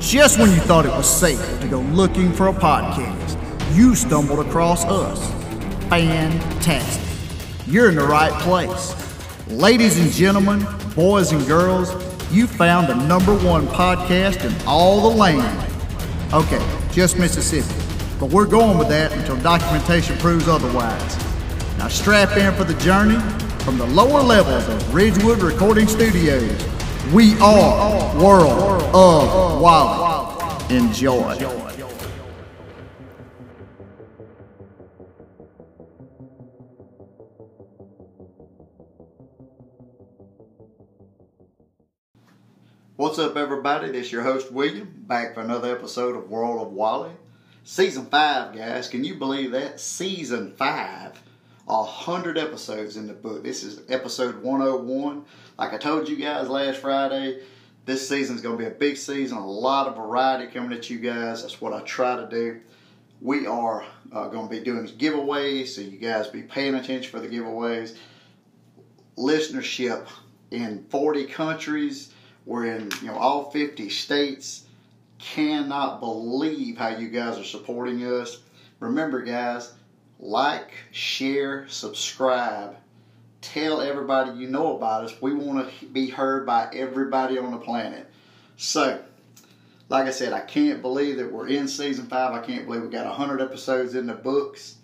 Just when you thought it was safe to go looking for a podcast, you stumbled across us. Fantastic. You're in the right place. Ladies and gentlemen, boys and girls, you found the number one podcast in all the land. Okay, just Mississippi. But we're going with that until documentation proves otherwise. Now strap in for the journey from the lower levels of Ridgewood Recording Studios. We are World of Wally. Enjoy. What's up, everybody? This is your host, William, back for another episode of World of Wally. Season 5, guys. Can you believe that? Season 5. A hundred episodes in the book. This is episode 101. Like I told you guys last Friday, this season is going to be a big season, a lot of variety coming at you guys. That's what I try to do. We are uh, going to be doing giveaways, so you guys be paying attention for the giveaways. Listenership in 40 countries. We're in you know all 50 states. Cannot believe how you guys are supporting us. Remember, guys, like, share, subscribe tell everybody you know about us. We want to be heard by everybody on the planet. So, like I said, I can't believe that we're in season five. I can't believe we got 100 episodes in the books.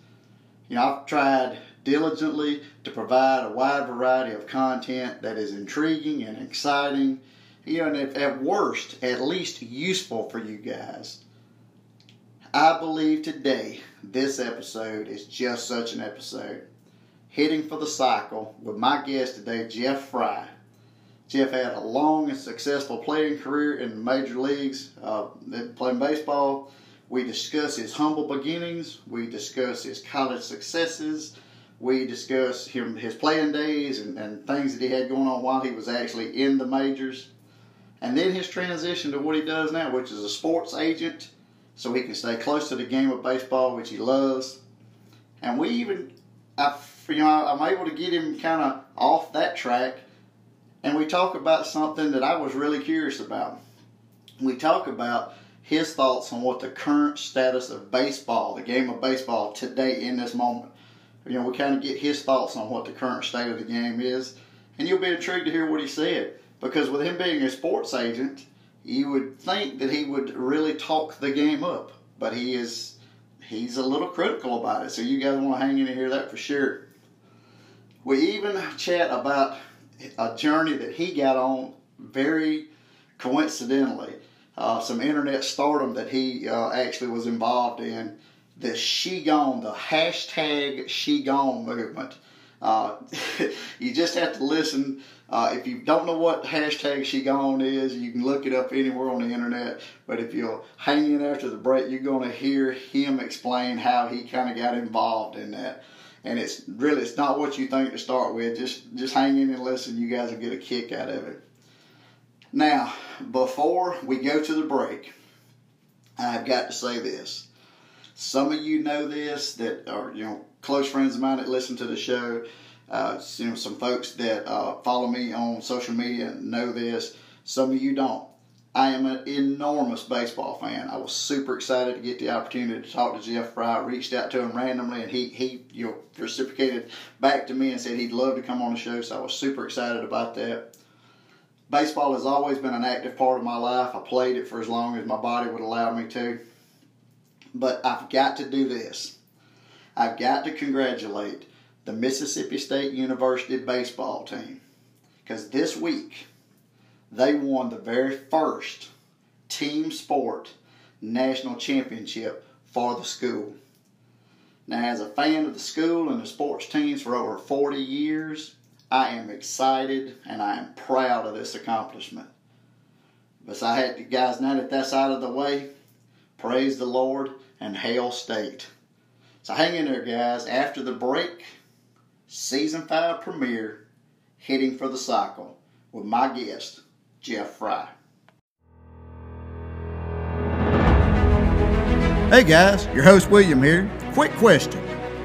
You know, I've tried diligently to provide a wide variety of content that is intriguing and exciting. You know, and if, at worst, at least useful for you guys. I believe today this episode is just such an episode hitting for the cycle with my guest today, Jeff Fry. Jeff had a long and successful playing career in the major leagues, uh, playing baseball. We discuss his humble beginnings. We discuss his college successes. We discuss him, his playing days and, and things that he had going on while he was actually in the majors. And then his transition to what he does now, which is a sports agent, so he can stay close to the game of baseball, which he loves. And we even, I you know, I'm able to get him kind of off that track, and we talk about something that I was really curious about. We talk about his thoughts on what the current status of baseball, the game of baseball today in this moment. You know, we kind of get his thoughts on what the current state of the game is, and you'll be intrigued to hear what he said. Because with him being a sports agent, you would think that he would really talk the game up, but he is he's a little critical about it. So you guys want to hang in and hear that for sure. We even chat about a journey that he got on very coincidentally. Uh, some internet stardom that he uh, actually was involved in. The She Gone, the hashtag She Gone movement. Uh, you just have to listen. Uh, if you don't know what hashtag She Gone is, you can look it up anywhere on the internet. But if you'll hang in after the break, you're going to hear him explain how he kind of got involved in that and it's really it's not what you think to start with. Just just hang in and listen. You guys will get a kick out of it. Now, before we go to the break, I've got to say this. Some of you know this that are you know close friends of mine that listen to the show. Uh, you know some folks that uh, follow me on social media know this. Some of you don't. I am an enormous baseball fan. I was super excited to get the opportunity to talk to Jeff Fry. I reached out to him randomly, and he he you know reciprocated back to me and said he'd love to come on the show. So I was super excited about that. Baseball has always been an active part of my life. I played it for as long as my body would allow me to. But I've got to do this. I've got to congratulate the Mississippi State University baseball team because this week they won the very first team sport national championship for the school. Now, as a fan of the school and the sports teams for over 40 years, I am excited and I am proud of this accomplishment. But I had to, guys, now that that's out of the way, praise the Lord and hail state. So hang in there, guys. After the break, season five premiere, hitting for the cycle with my guest, Jeff Fry. Hey guys, your host William here. Quick question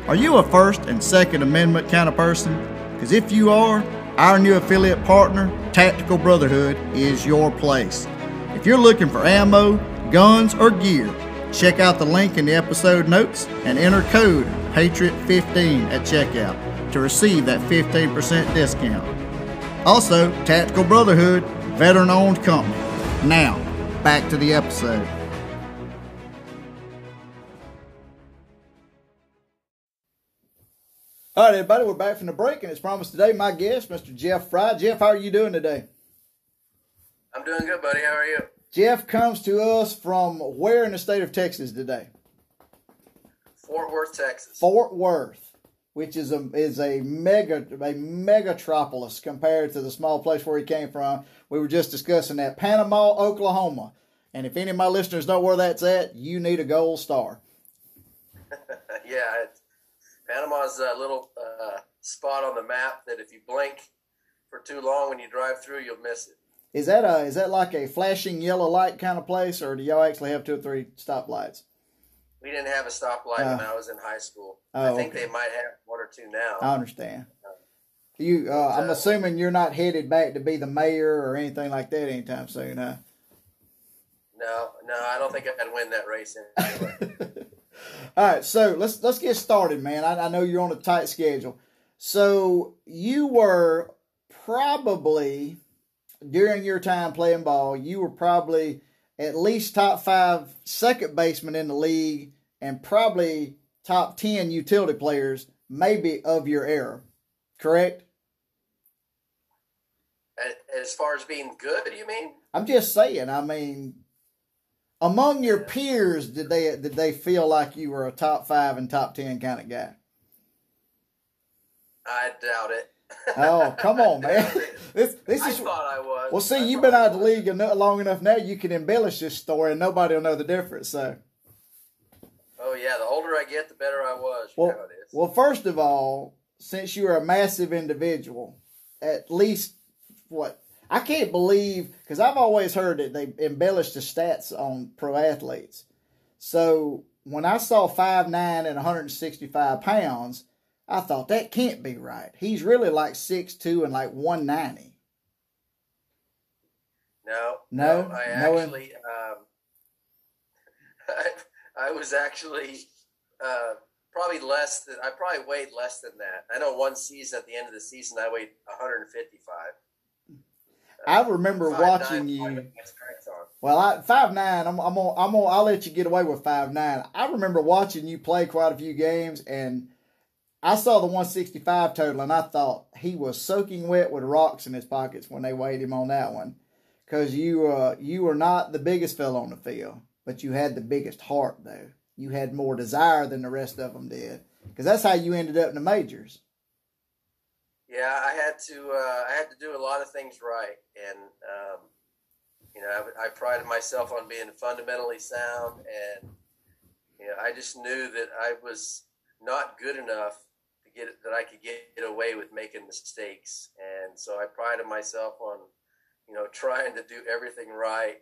Are you a First and Second Amendment kind of person? Because if you are, our new affiliate partner, Tactical Brotherhood, is your place. If you're looking for ammo, guns, or gear, check out the link in the episode notes and enter code PATRIOT15 at checkout to receive that 15% discount. Also, Tactical Brotherhood, veteran owned company. Now, back to the episode. All right, everybody, we're back from the break, and as promised today, my guest, Mr. Jeff Fry. Jeff, how are you doing today? I'm doing good, buddy. How are you? Jeff comes to us from where in the state of Texas today? Fort Worth, Texas. Fort Worth, which is a is a mega a megatropolis compared to the small place where he came from. We were just discussing that Panama, Oklahoma, and if any of my listeners know where that's at, you need a gold star. yeah, Panama's a little uh, spot on the map that if you blink for too long when you drive through, you'll miss it. Is that a is that like a flashing yellow light kind of place, or do y'all actually have two or three stoplights? We didn't have a stoplight uh, when I was in high school. Oh, I think okay. they might have one or two now. I understand. You, uh, I'm assuming you're not headed back to be the mayor or anything like that anytime soon, huh? No, no, I don't think I'd win that race. Anyway. All right, so let's let's get started, man. I, I know you're on a tight schedule. So you were probably during your time playing ball, you were probably at least top five second baseman in the league, and probably top ten utility players, maybe of your era. Correct? As far as being good, you mean? I'm just saying. I mean, among your peers, did they did they feel like you were a top five and top ten kind of guy? I doubt it. Oh, come on, man! This this I is. thought I was. Well, see, I you've been out of the league eno- long enough now. You can embellish this story, and nobody will know the difference. So, Oh yeah, the older I get, the better I was. You well, well, first of all, since you are a massive individual, at least what I can't believe because I've always heard that they embellish the stats on pro athletes. So when I saw five nine and 165 pounds, I thought that can't be right. He's really like six two and like 190. No, No? I No, actually, um, I, I was actually uh, probably less than. I probably weighed less than that. I know one season at the end of the season, I weighed 155. I remember Five watching nine, you. five nine strength on. Well, I five nine. I'm I'm on, I'm on, I'll let you get away with five nine. I remember watching you play quite a few games, and I saw the 165 total, and I thought he was soaking wet with rocks in his pockets when they weighed him on that one, because you uh you were not the biggest fellow on the field, but you had the biggest heart though. You had more desire than the rest of them did, because that's how you ended up in the majors. Yeah, I had to. Uh, I had to do a lot of things right, and um, you know, I, I prided myself on being fundamentally sound, and you know, I just knew that I was not good enough get that I could get away with making mistakes, and so I prided myself on, you know, trying to do everything right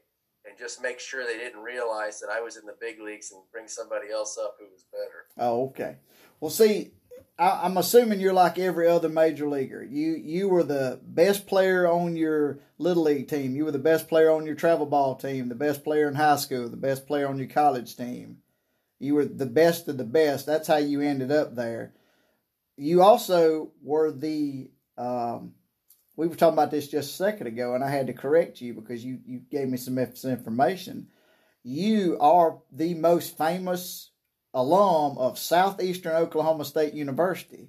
and just make sure they didn't realize that I was in the big leagues and bring somebody else up who was better. Oh, okay. Well, see, I, I'm assuming you're like every other major leaguer. You you were the best player on your little league team. You were the best player on your travel ball team. The best player in high school. The best player on your college team. You were the best of the best. That's how you ended up there. You also were the. Um, we were talking about this just a second ago, and I had to correct you because you you gave me some information. You are the most famous alum of Southeastern Oklahoma State University.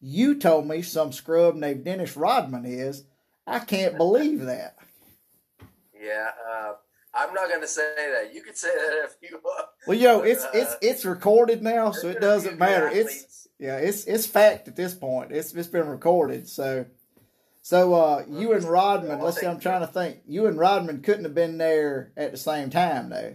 You told me some scrub named Dennis Rodman is. I can't believe that. Yeah, uh, I'm not going to say that. You could say that if you want. Well, yo, it's Uh, it's it's recorded now, so it doesn't matter. It's yeah, it's it's fact at this point. It's it's been recorded. So so uh you and Rodman, let's see, I'm trying to think. You and Rodman couldn't have been there at the same time though.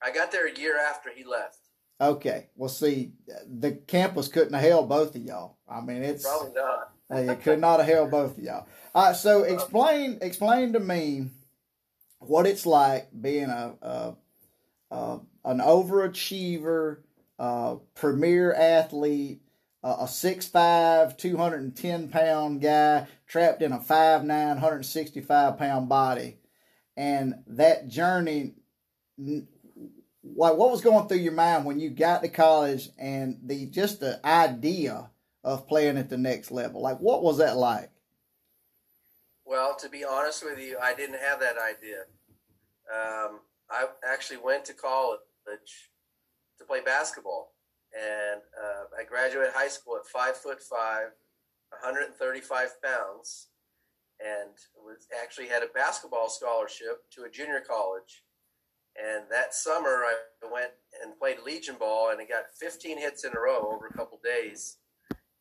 I got there a year after he left. Okay. Well see, the campus couldn't have held both of y'all. I mean it's Probably not. It could not have held both of y'all. All right, so explain explain to me what it's like being a, a, a an overachiever, uh, premier athlete, a six five, 210 pound guy trapped in a 5'9, 165 pound body. And that journey, what, what was going through your mind when you got to college and the just the idea of playing at the next level? Like, what was that like? Well, to be honest with you, I didn't have that idea. Um, I actually went to college to play basketball and uh, I graduated high school at five foot five, 135 pounds, and was actually had a basketball scholarship to a junior college. And that summer, I went and played Legion ball, and I got 15 hits in a row over a couple days.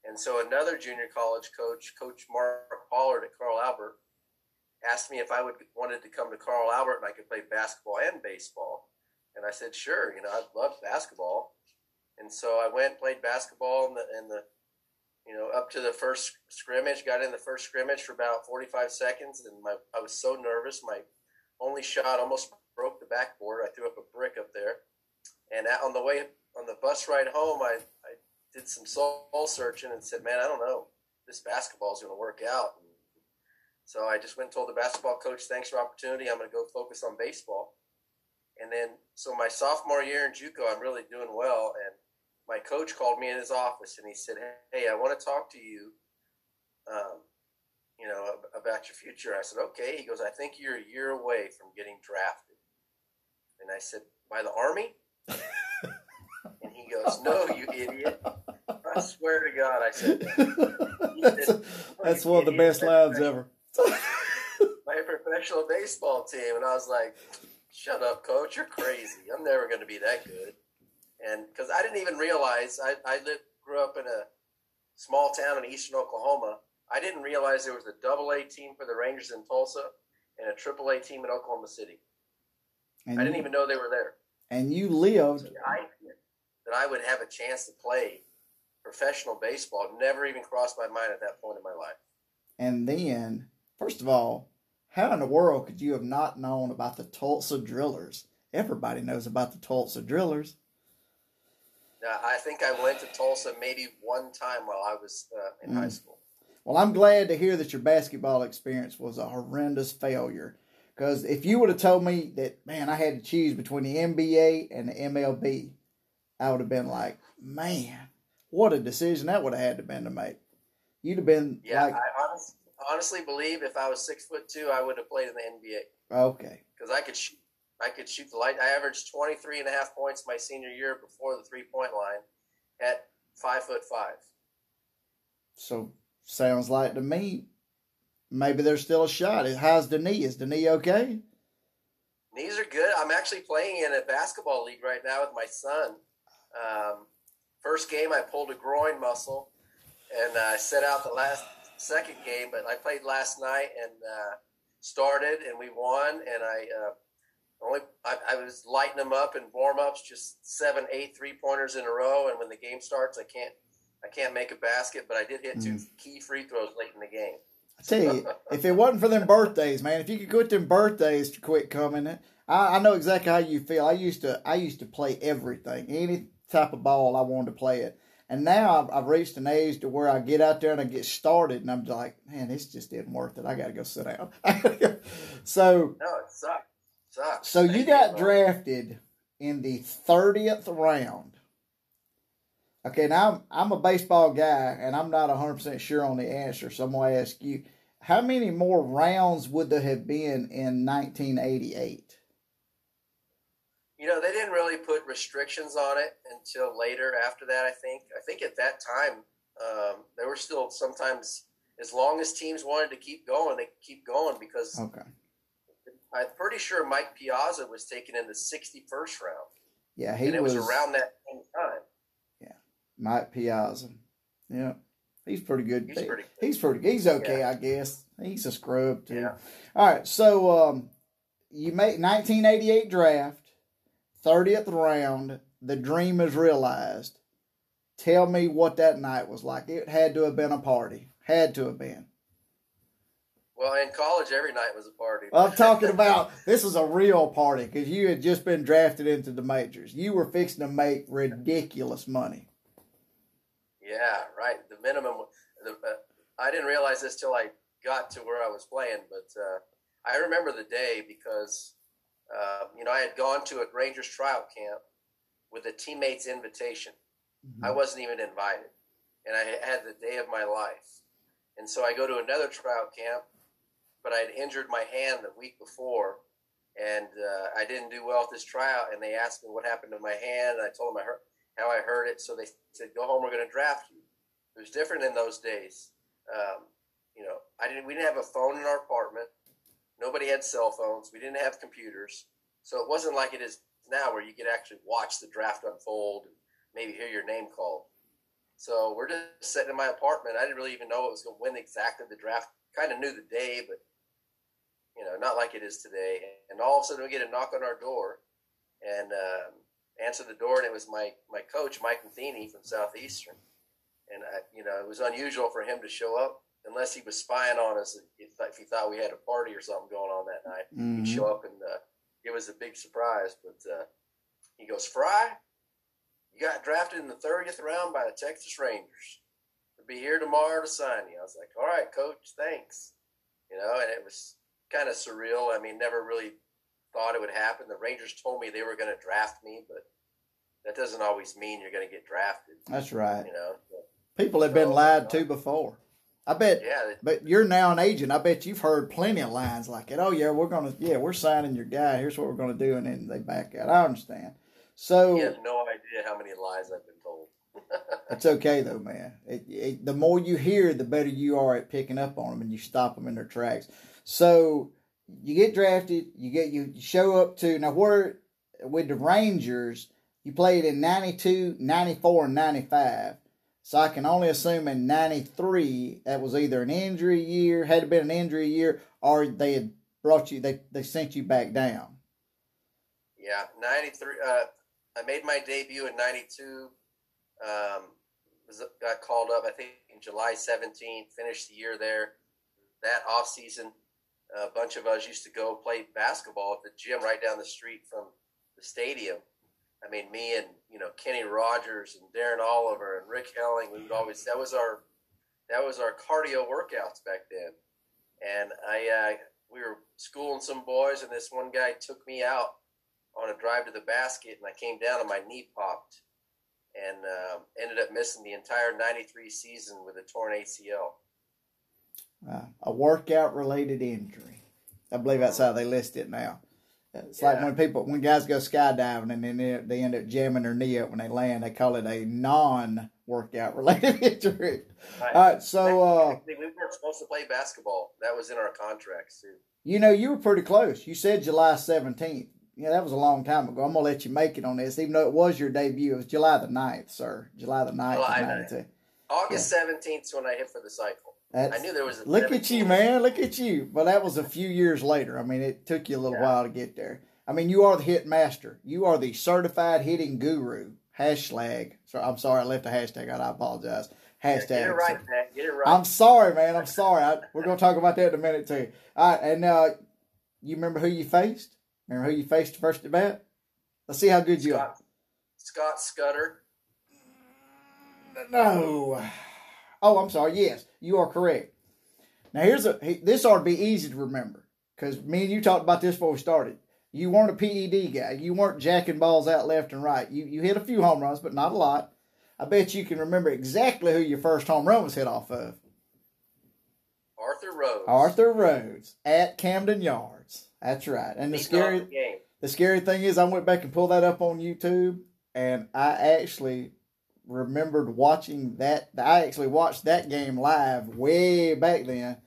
And so another junior college coach, Coach Mark Pollard at Carl Albert, asked me if I would wanted to come to Carl Albert and I could play basketball and baseball. And I said, sure. You know, I love basketball. And so I went played basketball in the, in the you know, up to the first scrimmage, got in the first scrimmage for about 45 seconds, and my I was so nervous. My only shot almost broke the backboard. I threw up a brick up there, and on the way on the bus ride home, I, I did some soul searching and said, "Man, I don't know, this basketball is going to work out." And so I just went and told the basketball coach, "Thanks for opportunity. I'm going to go focus on baseball." And then, so my sophomore year in JUCO, I'm really doing well, and my coach called me in his office and he said, "Hey, I want to talk to you, um, you know, about your future." I said, "Okay." He goes, "I think you're a year away from getting drafted," and I said, "By the army?" and he goes, "No, you idiot." I swear to God, I said. that's, that's one of the best lines ever. my professional baseball team, and I was like, "Shut up, coach! You're crazy. I'm never going to be that good." and because I didn't even realize I, I lived, grew up in a small town in eastern Oklahoma. I didn't realize there was a double A team for the Rangers in Tulsa and a triple A team in Oklahoma City. And I didn't you, even know they were there. And you lived I, that I would have a chance to play professional baseball never even crossed my mind at that point in my life. And then, first of all, how in the world could you have not known about the Tulsa Drillers? Everybody knows about the Tulsa Drillers. I think I went to Tulsa maybe one time while I was uh, in mm. high school. Well, I'm glad to hear that your basketball experience was a horrendous failure. Because if you would have told me that, man, I had to choose between the NBA and the MLB, I would have been like, man, what a decision that would have had to been to make. You'd have been yeah. Like, I honestly, believe if I was six foot two, I would have played in the NBA. Okay. Because I could shoot I could shoot the light. I averaged 23 and a half points my senior year before the three point line at five foot five. So sounds like to me, maybe there's still a shot. How's the knee? Is the knee okay? Knees are good. I'm actually playing in a basketball league right now with my son. Um, first game, I pulled a groin muscle, and I uh, set out the last second game. But I played last night and uh, started, and we won. And I uh, only I, I, was lighting them up in warm ups, just seven, eight three pointers in a row. And when the game starts, I can't I can't make a basket, but I did hit two mm. key free throws late in the game. I tell you, if it wasn't for them birthdays, man, if you could quit them birthdays to quit coming, I, I know exactly how you feel. I used to I used to play everything, any type of ball I wanted to play it. And now I've, I've, reached an age to where I get out there and I get started, and I'm like, man, this just didn't worth it. I got to go sit down. so no, it sucks. Sucks. So you got drafted in the 30th round. Okay, now I'm, I'm a baseball guy and I'm not 100% sure on the answer, so I'm going to ask you how many more rounds would there have been in 1988? You know, they didn't really put restrictions on it until later after that, I think. I think at that time, um, there were still sometimes, as long as teams wanted to keep going, they keep going because okay. I'm pretty sure Mike Piazza was taken in the 61st round. Yeah, he and it was, was around that same time. Yeah, Mike Piazza. Yeah, he's pretty good. He's pretty. Good. He's pretty. He's okay, yeah. I guess. He's a scrub too. Yeah. All right, so um, you make 1988 draft, 30th round. The dream is realized. Tell me what that night was like. It had to have been a party. Had to have been. Well, in college, every night was a party. I'm talking about this is a real party because you had just been drafted into the majors. You were fixing to make ridiculous money. Yeah, right. The minimum. The, uh, I didn't realize this till I got to where I was playing, but uh, I remember the day because uh, you know I had gone to a Rangers trial camp with a teammate's invitation. Mm-hmm. I wasn't even invited, and I had the day of my life. And so I go to another trial camp, but I had injured my hand the week before, and uh, I didn't do well at this trial. And they asked me what happened to my hand, and I told them I hurt, how I hurt it. So they said, "Go home. We're going to draft you." It was different in those days. Um, you know, I didn't. We didn't have a phone in our apartment. Nobody had cell phones. We didn't have computers, so it wasn't like it is now, where you could actually watch the draft unfold and maybe hear your name called. So we're just sitting in my apartment. I didn't really even know it was going to win exactly the draft. Kind of knew the day, but you know, not like it is today. And all of a sudden, we get a knock on our door, and um, answer the door, and it was my my coach, Mike Matheny from Southeastern. And I, you know, it was unusual for him to show up unless he was spying on us. If, if he thought we had a party or something going on that night, mm-hmm. he'd show up and uh, it was a big surprise. But uh, he goes, Fry, you got drafted in the 30th round by the Texas Rangers. I'll be here tomorrow to sign you. I was like, all right, coach, thanks. You know, and it was kind of surreal. I mean, never really thought it would happen. The Rangers told me they were going to draft me, but that doesn't always mean you're going to get drafted. That's right. You know, people have so, been lied to before. I bet. Yeah. But you're now an agent. I bet you've heard plenty of lines like it. Oh yeah, we're gonna yeah we're signing your guy. Here's what we're gonna do, and then they back out. I understand. So you have no idea how many lies I've been told. it's okay though, man. It, it, the more you hear, the better you are at picking up on them, and you stop them in their tracks. So you get drafted. You get you show up to now where with the Rangers. You played in 92, 94, and 95. So I can only assume in 93, that was either an injury year, had it been an injury year, or they had brought you, they, they sent you back down. Yeah, 93. Uh, I made my debut in 92. Um, was, got called up, I think, in July 17th, finished the year there. That off season, a bunch of us used to go play basketball at the gym right down the street from the stadium. I mean, me and you know Kenny Rogers and Darren Oliver and Rick Helling, we would always that was our that was our cardio workouts back then. And I uh, we were schooling some boys, and this one guy took me out on a drive to the basket, and I came down and my knee popped, and uh, ended up missing the entire '93 season with a torn ACL. Uh, a workout related injury. I believe that's how they list it now. It's yeah. like when people, when guys go skydiving and then they, they end up jamming their knee up when they land, they call it a non workout related injury. Right. All right, so uh, we weren't supposed to play basketball. That was in our contracts too. You know, you were pretty close. You said July seventeenth. Yeah, that was a long time ago. I'm gonna let you make it on this, even though it was your debut. It was July the 9th, sir. July the 9th. July 9th. August seventeenth is when I hit for the cycle. That's, I knew there was. look at you, man! Look at you. But that was a few years later. I mean, it took you a little yeah. while to get there. I mean, you are the hit master. You are the certified hitting guru. Hashtag. So I'm sorry, I left a hashtag out. I apologize. Hashtag. Yeah, get it right, man. Get it right. I'm sorry, man. I'm sorry. I, we're gonna talk about that in a minute too. All right, and uh, you remember who you faced? Remember who you faced first at bat? Let's see how good you are. Scott Scudder. No. Oh, I'm sorry. Yes, you are correct. Now here's a this ought to be easy to remember because me and you talked about this before we started. You weren't a PED guy. You weren't jacking balls out left and right. You you hit a few home runs, but not a lot. I bet you can remember exactly who your first home run was hit off of. Arthur Rhodes. Arthur Rhodes at Camden Yards. That's right. And the scary the, the scary thing is I went back and pulled that up on YouTube and I actually remembered watching that. I actually watched that game live way back then.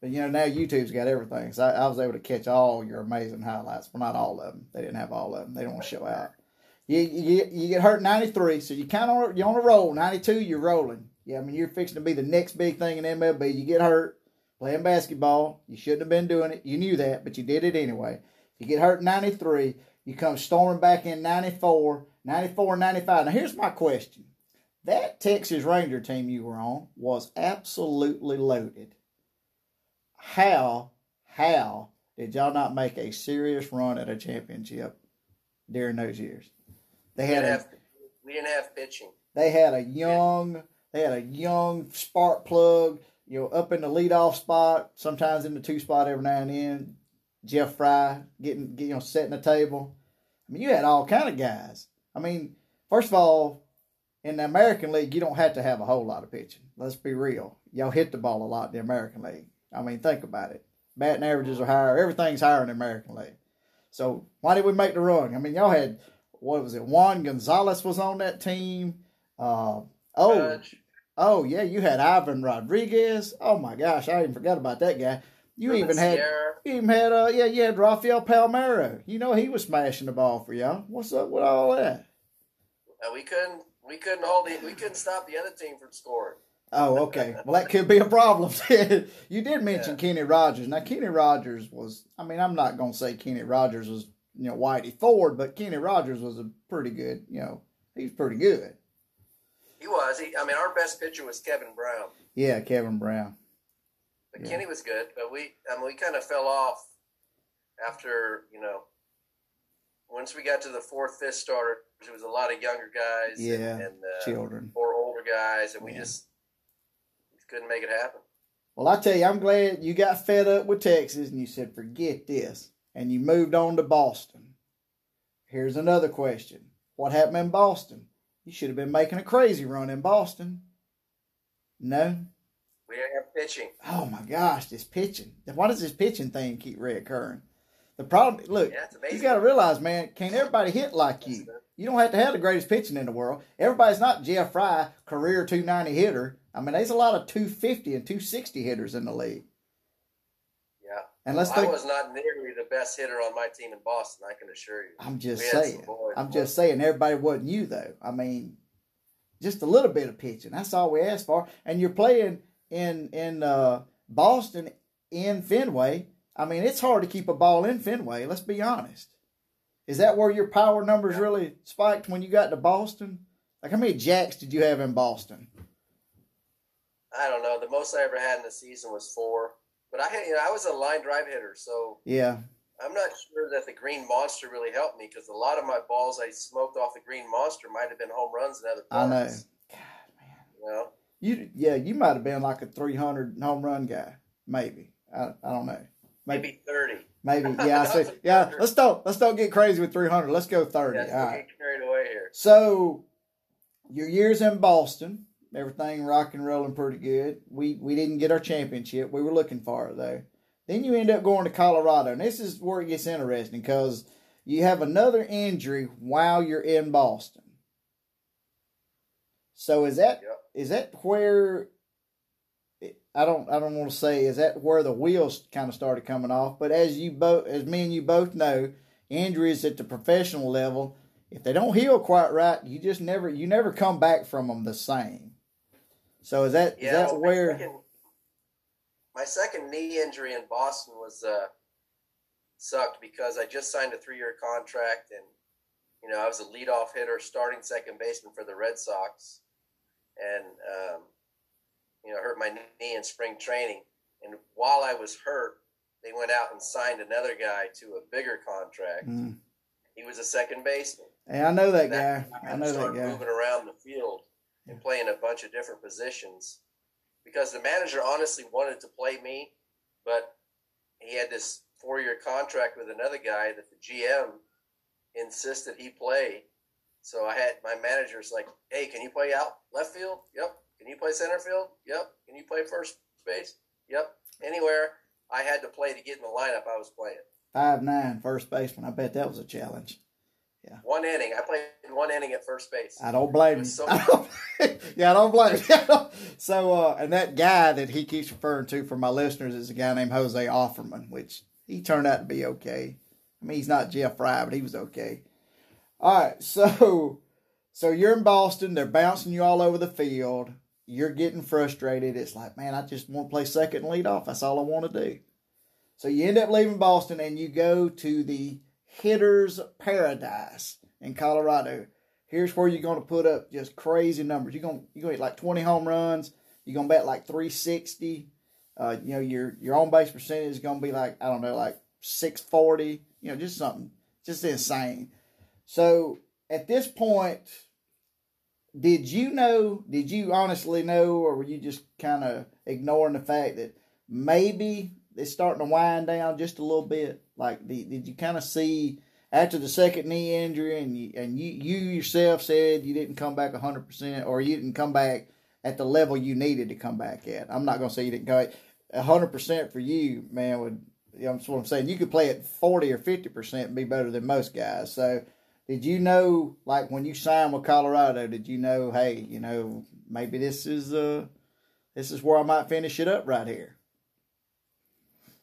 But you know now YouTube's got everything, so I, I was able to catch all your amazing highlights. Well, not all of them. They didn't have all of them. They don't want to show out. You, you you get hurt ninety three, so you kind of you on a roll. Ninety two, you're rolling. Yeah, I mean you're fixing to be the next big thing in MLB. You get hurt playing basketball. You shouldn't have been doing it. You knew that, but you did it anyway. You get hurt ninety three. You come storming back in 94, 94, 95. Now here's my question that Texas Ranger team you were on was absolutely loaded. How, how did y'all not make a serious run at a championship during those years? They had we didn't, a, have, we didn't have pitching. They had a young, They had a young spark plug, you know, up in the leadoff spot, sometimes in the two spot every now and then. Jeff Fry getting, you know, setting the table. I mean, you had all kind of guys. I mean, first of all, in the American League, you don't have to have a whole lot of pitching. Let's be real. Y'all hit the ball a lot in the American League. I mean, think about it. Batting averages are higher. Everything's higher in the American League. So why did we make the run? I mean, y'all had what was it? Juan Gonzalez was on that team. Uh, oh, Pudge. oh yeah, you had Ivan Rodriguez. Oh my gosh, I even forgot about that guy. You even had you even had uh yeah you had Rafael Palmeiro. You know he was smashing the ball for y'all. What's up with all that? Uh, we couldn't we couldn't hold it. We couldn't stop the other team from scoring. Oh, okay. Well, that could be a problem. you did mention yeah. Kenny Rogers. Now, Kenny Rogers was, I mean, I'm not going to say Kenny Rogers was, you know, Whitey Ford, but Kenny Rogers was a pretty good, you know, he's pretty good. He was. He, I mean, our best pitcher was Kevin Brown. Yeah, Kevin Brown. But yeah. Kenny was good, but we, I mean, we kind of fell off after, you know, once we got to the fourth, fifth starter, it was a lot of younger guys. Yeah, and, and uh, children. Or older guys, and we yeah. just couldn't make it happen. Well, I tell you, I'm glad you got fed up with Texas and you said, forget this. And you moved on to Boston. Here's another question What happened in Boston? You should have been making a crazy run in Boston. No? We didn't have pitching. Oh my gosh, this pitching. Why does this pitching thing keep reoccurring? The problem, look, yeah, you got to realize, man, can't everybody hit like you? You don't have to have the greatest pitching in the world. Everybody's not Jeff Fry, career 290 hitter. I mean, there's a lot of 250 and 260 hitters in the league. Yeah. And let's well, think, I was not nearly the best hitter on my team in Boston, I can assure you. I'm just saying. I'm just saying everybody wasn't you though. I mean, just a little bit of pitching. That's all we asked for. And you're playing in in uh, Boston in Fenway. I mean, it's hard to keep a ball in Fenway, let's be honest. Is that where your power numbers really spiked when you got to Boston? Like how many jacks did you have in Boston? I don't know. The most I ever had in the season was four. But I had, you know, I was a line drive hitter, so yeah. I'm not sure that the Green Monster really helped me because a lot of my balls I smoked off the Green Monster might have been home runs in other parts. I know. God, man. You know? You yeah, you might have been like a 300 home run guy, maybe. I, I don't know. Maybe, 30. Maybe yeah. I see. Yeah, let's don't let's don't get crazy with 300. Let's go 30. Yeah, All right. carried away here. So your years in Boston, everything rock and rolling pretty good. We we didn't get our championship. We were looking for it though. Then you end up going to Colorado, and this is where it gets interesting because you have another injury while you're in Boston. So is that yep. is that where I don't I don't want to say is that where the wheels kind of started coming off, but as you both as me and you both know, injuries at the professional level, if they don't heal quite right, you just never you never come back from them the same. So is that yeah, is that well, where? My second, my second, knee injury in Boston was uh, sucked because I just signed a three year contract and you know I was a leadoff hitter, starting second baseman for the Red Sox, and um, you know hurt my knee in spring training. And while I was hurt, they went out and signed another guy to a bigger contract. Mm. He was a second baseman. Hey, I know that, that guy. I know that guy. Moving around the field and playing a bunch of different positions because the manager honestly wanted to play me, but he had this four year contract with another guy that the GM insisted he play. So I had my manager's like, "Hey, can you play out left field? Yep. Can you play center field? Yep. Can you play first base? Yep. Anywhere I had to play to get in the lineup, I was playing. Five nine first baseman. I bet that was a challenge. Yeah. One inning. I played one inning at first base. I don't blame you. So yeah, I don't blame you. so, uh, and that guy that he keeps referring to for my listeners is a guy named Jose Offerman, which he turned out to be okay. I mean, he's not Jeff Fry, but he was okay. All right, so so you're in Boston. They're bouncing you all over the field. You're getting frustrated. It's like, man, I just want to play second and lead off. That's all I want to do. So you end up leaving Boston and you go to the hitter's paradise in Colorado. Here's where you're going to put up just crazy numbers. You're going you're going to hit like 20 home runs. You're going to bet like 360. Uh, you know your your on base percentage is going to be like I don't know like 640. You know just something just insane. So at this point, did you know? Did you honestly know, or were you just kind of ignoring the fact that maybe it's starting to wind down just a little bit? Like, did, did you kind of see after the second knee injury, and you and you you yourself said you didn't come back hundred percent, or you didn't come back at the level you needed to come back at? I'm not going to say you didn't go hundred percent for you, man. Would you know, that's what I'm saying. You could play at forty or fifty percent and be better than most guys. So did you know, like when you signed with Colorado, did you know, hey, you know, maybe this is uh this is where I might finish it up right here?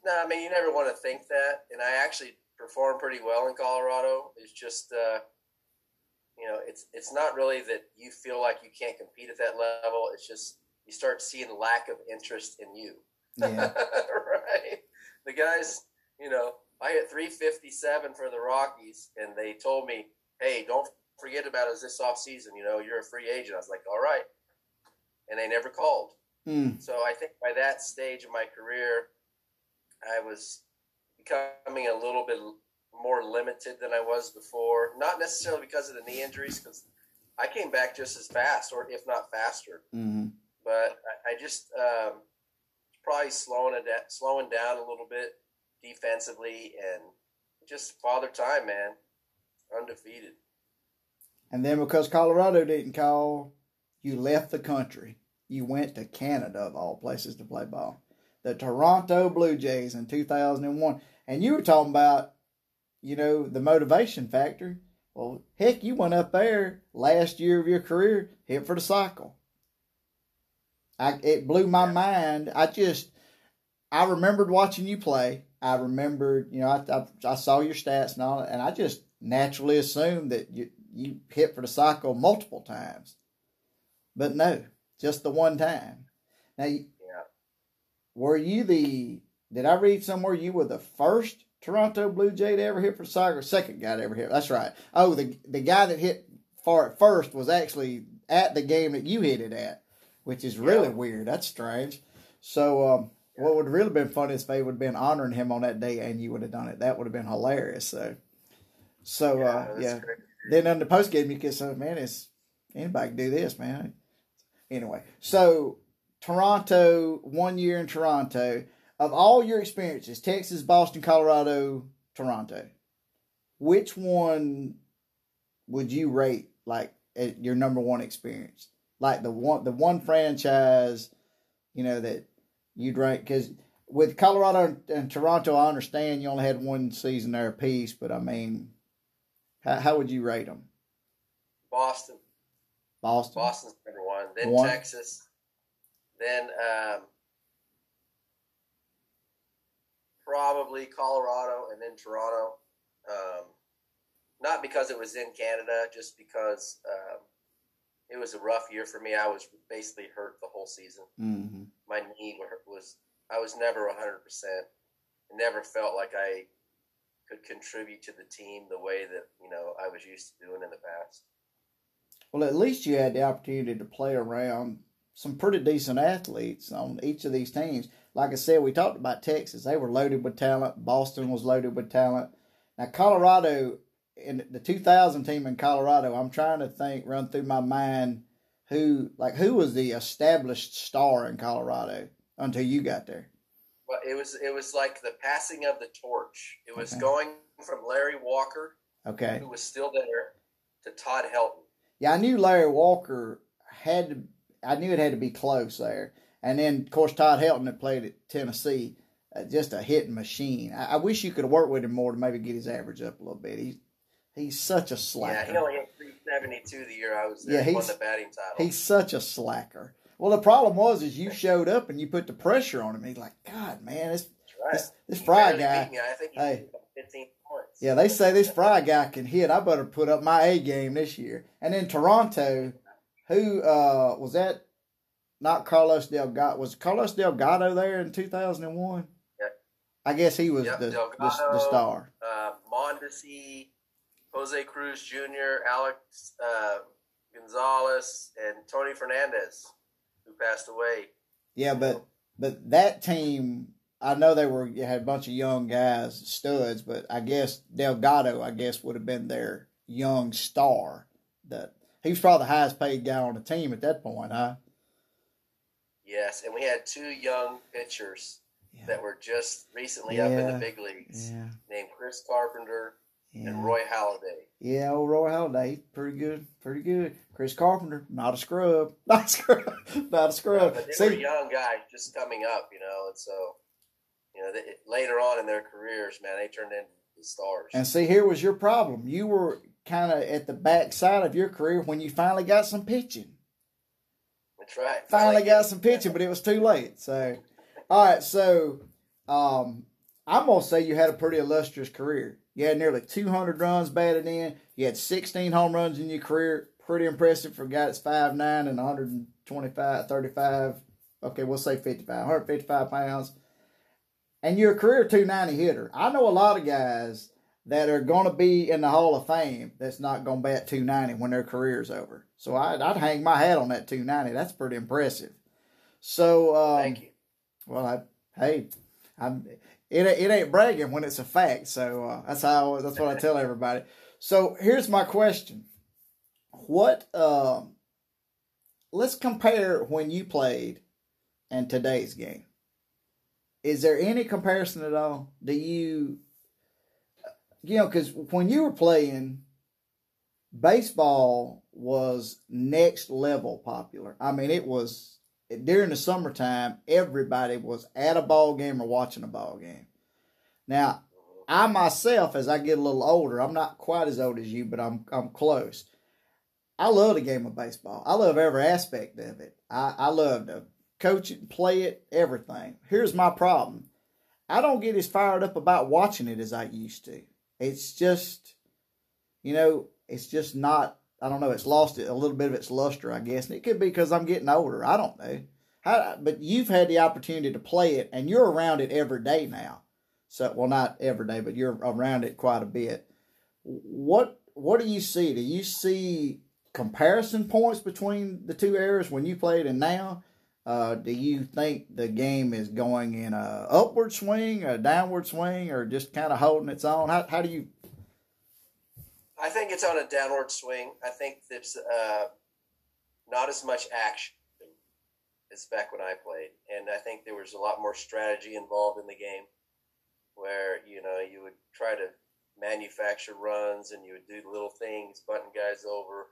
No, I mean you never want to think that, and I actually performed pretty well in Colorado. It's just, uh, you know, it's it's not really that you feel like you can't compete at that level. It's just you start seeing lack of interest in you. Yeah. right. The guys, you know, I hit 357 for the Rockies, and they told me hey, don't forget about us this off season. You know, you're a free agent. I was like, all right. And they never called. Mm. So I think by that stage of my career, I was becoming a little bit more limited than I was before. Not necessarily because of the knee injuries, because I came back just as fast, or if not faster. Mm-hmm. But I, I just um, probably slowing it slowing down a little bit defensively, and just father time, man undefeated. And then because Colorado didn't call, you left the country. You went to Canada, of all places, to play ball. The Toronto Blue Jays in 2001. And you were talking about, you know, the motivation factor. Well, heck, you went up there last year of your career, hit for the cycle. I, it blew my mind. I just, I remembered watching you play. I remembered, you know, I, I, I saw your stats and all, and I just naturally assume that you, you hit for the cycle multiple times. But no, just the one time. Now, yeah. were you the, did I read somewhere you were the first Toronto Blue Jay to ever hit for the cycle, or second guy to ever hit? That's right. Oh, the, the guy that hit far at first was actually at the game that you hit it at, which is really yeah. weird. That's strange. So, um, what would have really been funny if they would have been honoring him on that day and you would have done it. That would have been hilarious. So, so yeah, uh, yeah. then on the post game you can say, man, it's anybody can do this, man. Anyway, so Toronto, one year in Toronto. Of all your experiences, Texas, Boston, Colorado, Toronto, which one would you rate like your number one experience? Like the one, the one franchise, you know that you'd rank because with Colorado and Toronto, I understand you only had one season there apiece, but I mean, how, how would you rate them? Boston. Boston. Boston's number one. Then one. Texas. Then um, probably Colorado, and then Toronto. Um, not because it was in Canada, just because um, it was a rough year for me. I was basically hurt the whole season. Mm-hmm. My knee was. I was never hundred percent. Never felt like I could contribute to the team the way that you know I was used to doing in the past. Well, at least you had the opportunity to play around some pretty decent athletes on each of these teams. Like I said, we talked about Texas; they were loaded with talent. Boston was loaded with talent. Now, Colorado, in the 2000 team in Colorado, I'm trying to think, run through my mind who, like, who was the established star in Colorado until you got there. Well, it was it was like the passing of the torch. It was okay. going from Larry Walker, okay, who was still there, to Todd Helton. Yeah, I knew Larry Walker had to. I knew it had to be close there, and then of course Todd Helton had played at Tennessee, uh, just a hitting machine. I, I, wish you could have worked with him more to maybe get his average up a little bit. He's he's such a slacker. Yeah, he only hit three seventy two the year I was there. Yeah, he's, won the batting title. He's such a slacker. Well, the problem was is you showed up and you put the pressure on him. He's like, God, man, this right. this, this Fry guy. hey, Yeah, they say this Fry guy can hit. I better put up my A game this year. And then Toronto, who uh, was that? Not Carlos Delgado. Was Carlos Delgado there in two thousand and one? I guess he was yep. the, Delgado, the, the star. Uh, Mondesi, Jose Cruz Jr., Alex uh, Gonzalez, and Tony Fernandez who passed away. Yeah, but but that team, I know they were had a bunch of young guys, studs, but I guess Delgado, I guess, would have been their young star. That he was probably the highest paid guy on the team at that point, huh? Yes, and we had two young pitchers Yeah. that were just recently up in the big leagues, Yeah. named Chris Carpenter Yeah. and Roy Halladay. Yeah, old Roy Halladay, pretty good, pretty good. Chris Carpenter, not a scrub, not a scrub, not a scrub. But they were young guys just coming up, you know, and so you know, they, later on in their careers, man, they turned into the stars. and see, here was your problem. You were kind of at the backside of your career when you finally got some pitching. That's right. Finally got some pitching, but it was too late. So, all right, so um, I'm gonna say you had a pretty illustrious career. You had nearly 200 runs batted in. You had 16 home runs in your career. Pretty impressive for a guy that's 5'9 and 125, 35. Okay, we'll say 55, 155 pounds. And you're a career 290 hitter. I know a lot of guys that are going to be in the Hall of Fame that's not going to bat 290 when their career's over. So I'd, I'd hang my hat on that 290. That's pretty impressive. So, um, Thank you. well, I, hey, I'm it. It ain't bragging when it's a fact. So uh, that's how. That's what I tell everybody. So here's my question: What? Um, let's compare when you played and today's game. Is there any comparison at all? Do you, you know, because when you were playing, baseball was next level popular. I mean, it was during the summertime, everybody was at a ball game or watching a ball game. Now, I myself, as I get a little older, I'm not quite as old as you, but I'm I'm close. I love the game of baseball. I love every aspect of it. I, I love to coach it, play it, everything. Here's my problem. I don't get as fired up about watching it as I used to. It's just, you know, it's just not I don't know. It's lost a little bit of its luster, I guess, and it could be because I'm getting older. I don't know. How, but you've had the opportunity to play it, and you're around it every day now. So, well, not every day, but you're around it quite a bit. What What do you see? Do you see comparison points between the two eras when you played and now? Uh, do you think the game is going in a upward swing, a downward swing, or just kind of holding its own? How How do you I think it's on a downward swing. I think there's uh, not as much action as back when I played, and I think there was a lot more strategy involved in the game, where you know you would try to manufacture runs and you would do little things, button guys over,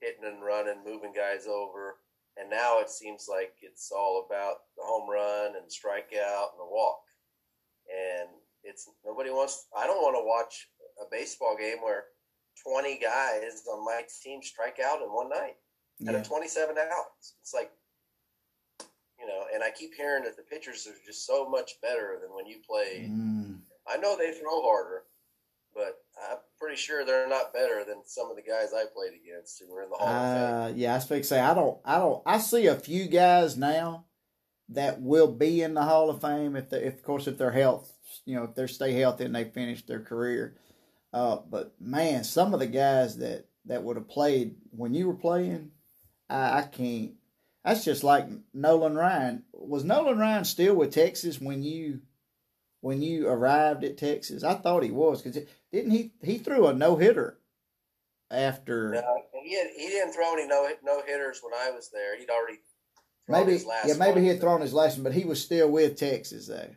hitting and running, moving guys over, and now it seems like it's all about the home run and strikeout and the walk, and it's nobody wants. I don't want to watch a baseball game where 20 guys on my team strike out in one night out yeah. of 27 outs. It's like, you know, and I keep hearing that the pitchers are just so much better than when you played. Mm. I know they throw harder, but I'm pretty sure they're not better than some of the guys I played against who were in the Hall of Fame. Uh, yeah, I was to say I don't, I don't, I see a few guys now that will be in the Hall of Fame if, they, if of course, if their health, you know, if they stay healthy and they finish their career. Uh, but man, some of the guys that that would have played when you were playing, I, I can't. That's just like Nolan Ryan. Was Nolan Ryan still with Texas when you when you arrived at Texas? I thought he was because didn't he he threw a no hitter after. No, he, had, he didn't throw any no no hitters when I was there. He'd already thrown Maybe his last yeah, maybe he had thrown his last one, but he was still with Texas though.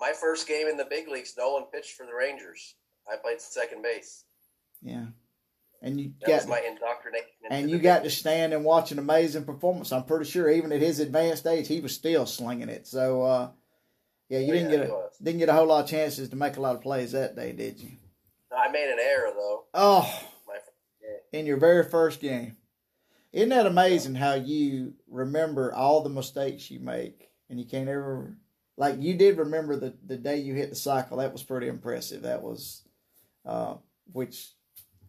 My first game in the big leagues, Nolan pitched for the Rangers. I played second base. Yeah, and you That got was my indoctrination. and you got to stand and watch an amazing performance. I'm pretty sure even at his advanced age, he was still slinging it. So uh, yeah, you didn't yeah, get a didn't get a whole lot of chances to make a lot of plays that day, did you? No, I made an error though. Oh, My in your very first game. Isn't that amazing how you remember all the mistakes you make and you can't ever like you did remember the the day you hit the cycle. That was pretty impressive. That was uh which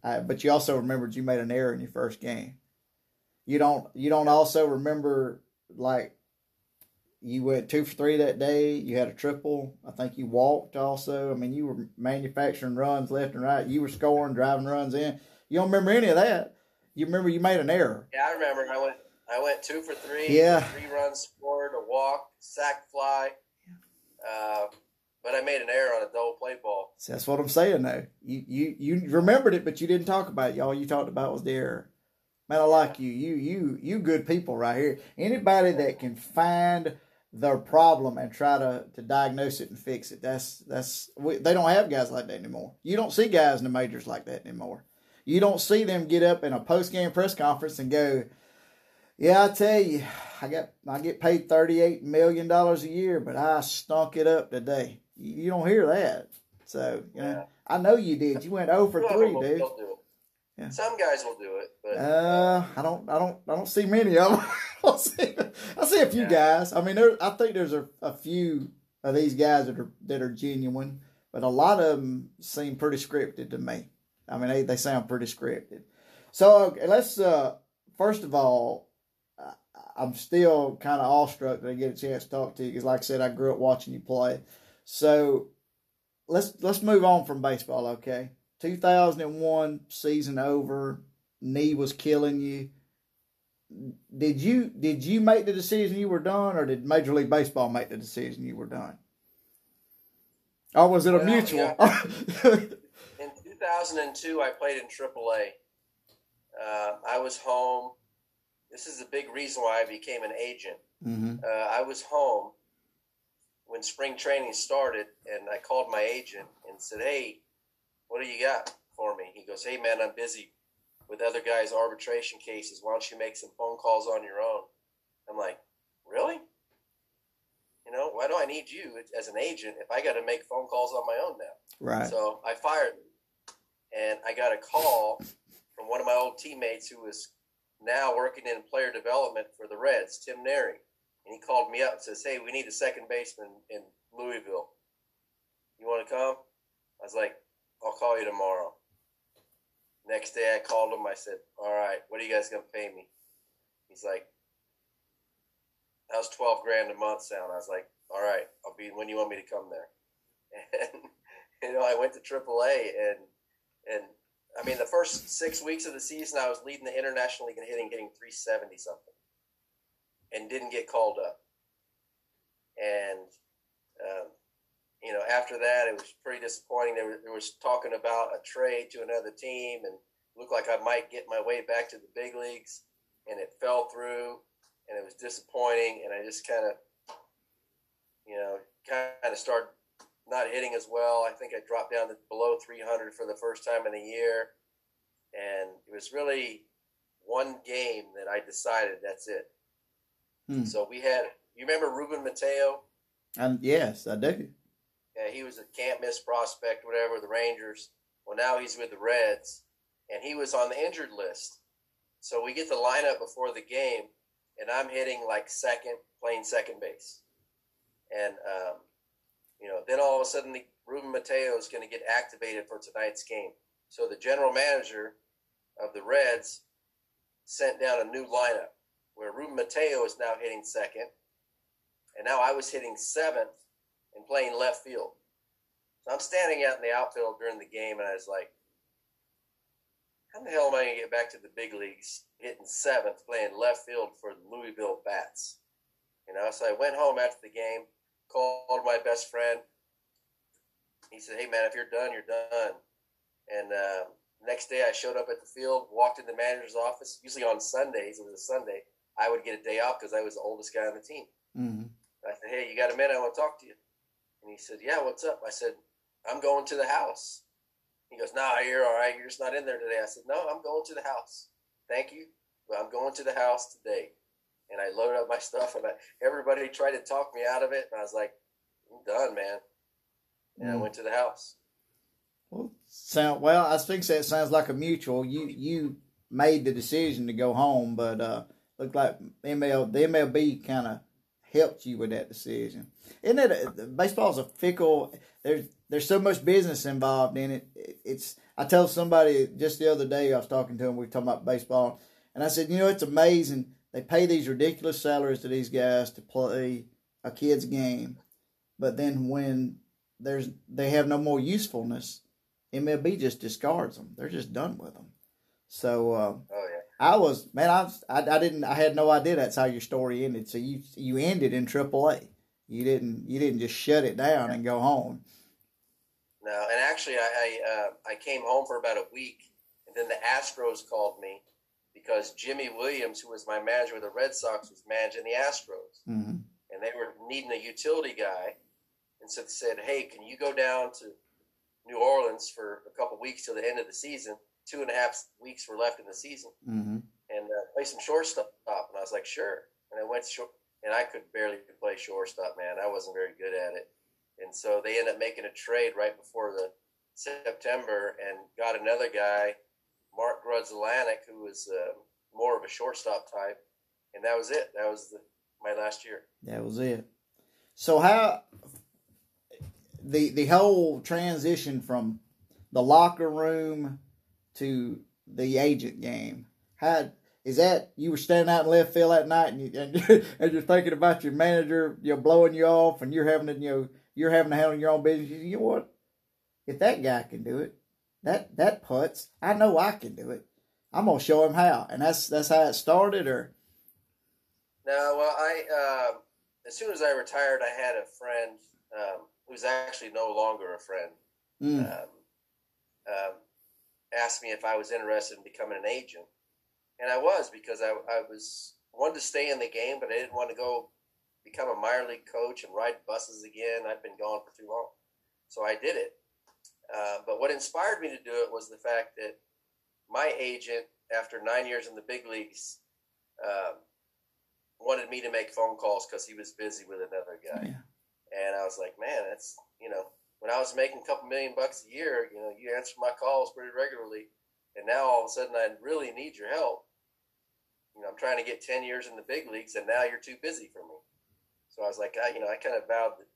uh, but you also remembered you made an error in your first game. You don't you don't also remember like you went two for three that day. You had a triple. I think you walked also. I mean, you were manufacturing runs left and right. You were scoring, driving runs in. You don't remember any of that. You remember you made an error. Yeah, I remember. I went. I went two for three. Yeah. Three runs scored, a walk, sack fly. Uh, but I made an error on a double play ball. See, that's what I'm saying though. You you you remembered it, but you didn't talk about it. All you talked about was the error. Man, I like you. You you you good people right here. Anybody that can find their problem and try to, to diagnose it and fix it. That's that's we, they don't have guys like that anymore. You don't see guys in the majors like that anymore. You don't see them get up in a post game press conference and go, "Yeah, I tell you, I got I get paid thirty eight million dollars a year, but I stunk it up today." You, you don't hear that. So you know, I know you did. You went over three, dude. Yeah. Some guys will do it, but uh, I don't, I don't, I don't see many of them. I see, I see a few yeah. guys. I mean, there, I think there's a, a few of these guys that are that are genuine, but a lot of them seem pretty scripted to me. I mean, they, they sound pretty scripted. So okay, let's uh, first of all, I'm still kind of awestruck that I get a chance to talk to you because, like I said, I grew up watching you play. So let's let's move on from baseball, okay? 2001 season over, knee was killing you. Did you did you make the decision you were done, or did Major League Baseball make the decision you were done? Or was it a well, mutual? Yeah. in 2002, I played in AAA. Uh, I was home. This is a big reason why I became an agent. Mm-hmm. Uh, I was home when spring training started, and I called my agent and said, "Hey, what do you got for me? He goes, hey man, I'm busy with other guys' arbitration cases. Why don't you make some phone calls on your own? I'm like, really? You know, why do I need you as an agent if I got to make phone calls on my own now? Right. So I fired him, and I got a call from one of my old teammates who was now working in player development for the Reds, Tim Naehring. And he called me up and says, "Hey, we need a second baseman in Louisville. You want to come?" I was like, I'll call you tomorrow. Next day I called him. I said, All right, what are you guys to pay me? He's like, was 12 grand a month sound. I was like, All right, I'll be when you want me to come there. And, you know, I went to AAA and, and I mean, the first six weeks of the season, I was leading the International League in hitting, hitting 370 something, and didn't get called up. And um, you know, after that, it was pretty disappointing. There was, there was talking about a trade to another team, and looked like I might get my way back to the big leagues, and it fell through, and it was disappointing. And I just kind of, you know, kind of started not hitting as well. I think I dropped down to below 300 for the first time in a year, and it was really one game that I decided that's it. Hmm. So we had, you remember Ruben Mateo? Um, yes, I do. Yeah, he was a can't miss prospect, whatever, the Rangers. Well, now he's with the Reds, and he was on the injured list. So we get the lineup before the game, and I'm hitting like second, playing second base. And, um, you know, then all of a sudden, the, Ruben Mateo is going to get activated for tonight's game. So the general manager of the Reds sent down a new lineup where Ruben Mateo is now hitting second, and now I was hitting seventh playing left field. So I'm standing out in the outfield during the game, and I was like, how the hell am I going to get back to the big leagues hitting seventh, playing left field for the Louisville Bats? You know, so I went home after the game, called my best friend. He said, hey, man, if you're done, you're done. And uh, next day I showed up at the field, walked in the manager's office. Usually on Sundays, it was a Sunday, I would get a day off because I was the oldest guy on the team. Mm-hmm. I said, hey, you got a minute? I want to talk to you. And he said, Yeah, what's up? I said, I'm going to the house. He goes, Nah, you're all right. You're just not in there today. I said, No, I'm going to the house. Thank you. But I'm going to the house today. And I loaded up my stuff, and I, everybody tried to talk me out of it. And I was like, I'm done, man. And mm. I went to the house. Well, sound well. I think that sounds like a mutual. You you made the decision to go home, but uh, looked like ML the MLB kind of helped you with that decision. Isn't it? A, baseball's a fickle. There's there's so much business involved in it. It's. I tell somebody just the other day I was talking to him. We were talking about baseball, and I said, you know, it's amazing. They pay these ridiculous salaries to these guys to play a kid's game, but then when there's they have no more usefulness, MLB just discards them. They're just done with them. So. Uh, oh yeah. I was man, I, I, I didn't I had no idea that's how your story ended. So you you ended in AAA. You didn't you didn't just shut it down and go home. No, and actually I I, uh, I came home for about a week, and then the Astros called me because Jimy Williams, who was my manager with the Red Sox, was managing the Astros, Mm-hmm. and they were needing a utility guy, and so they said, "Hey, can you go down to New Orleans for a couple weeks till the end of the season? Two and a half weeks were left in the season, Mm-hmm. and uh, play some shortstop." And I was like, "Sure." And I went short, and I could barely play shortstop, man. I wasn't very good at it, and so they ended up making a trade right before the September and got another guy, Mark Grudzielanek, who was uh, more of a shortstop type, and that was it. That was the, my last year. That was it. So how the the whole transition from the locker room to the agent game? How is that? You were standing out in left field that night, and, you, and, you're, and you're thinking about your manager, you know, blowing you off, and you're having to, you know, you're having to handle your own business. You know what? If that guy can do it, that that puts, I know I can do it. I'm gonna show him how, and that's that's how it started. Or No, well, I uh, as soon as I retired, I had a friend um, who's actually no longer a friend. mm, Um, um, asked me if I was interested in becoming an agent, and I was because I, I was wanted to stay in the game, but I didn't want to go become a minor league coach and ride buses again. I'd been gone for too long, so I did it. Uh, but what inspired me to do it was the fact that my agent, after nine years in the big leagues, um, wanted me to make phone calls because he was busy with another guy. Yeah. And I was like, man, that's you know, when I was making a couple million bucks a year, you know, you answer my calls pretty regularly, and now all of a sudden I really need your help. You know, I'm trying to get ten years in the big leagues, and now you're too busy for me. So I was like, I, you know, I kind of vowed that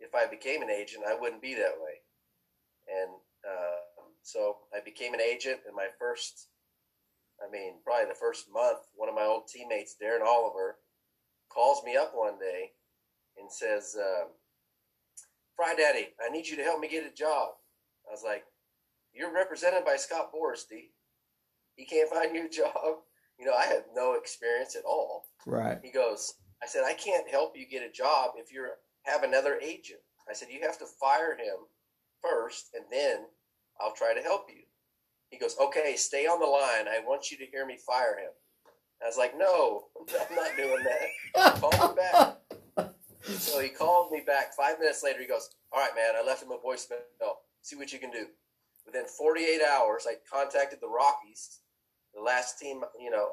if I became an agent, I wouldn't be that way. And uh, so I became an agent, and my first, I mean, probably the first month, one of my old teammates, Darren Oliver, calls me up one day and says, uh, Fry Daddy, I need you to help me get a job. I was like, You're represented by Scott Boristy. He can't find you a job. You know, I have no experience at all. right. He goes, I said, I can't help you get a job if you have another agent. I said, you have to fire him first, and then I'll try to help you. He goes, okay, stay on the line. I want you to hear me fire him. I was like, no, I'm not doing that. Call me back. So he called me back five minutes later. He goes, all right, man, I left him a voicemail. See what you can do. Within 48 hours, I contacted the Rockies, the last team, you know,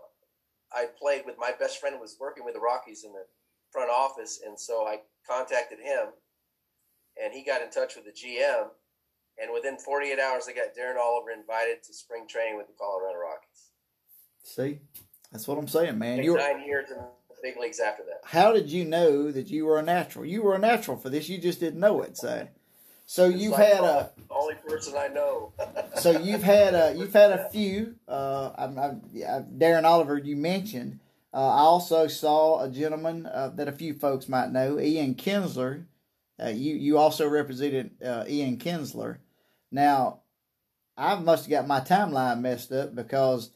I played with my best friend was working with the Rockies in the front office, and so I contacted him, and he got in touch with the GM, and within 48 hours, I got Darren Oliver invited to spring training with the Colorado Rockies. See, that's what I'm saying, man. You're nine years in big leagues after that. how did you know that you were a natural? You were a natural for this. You just didn't know it. So, so It's you've like had a only person I know. so you've had a you've had a few. Uh, I'm, I'm, Darren Oliver, you mentioned. Uh, I also saw a gentleman uh, that a few folks might know, Ian Kinsler. Uh, you you also represented uh, Ian Kinsler. Now, I must have got my timeline messed up because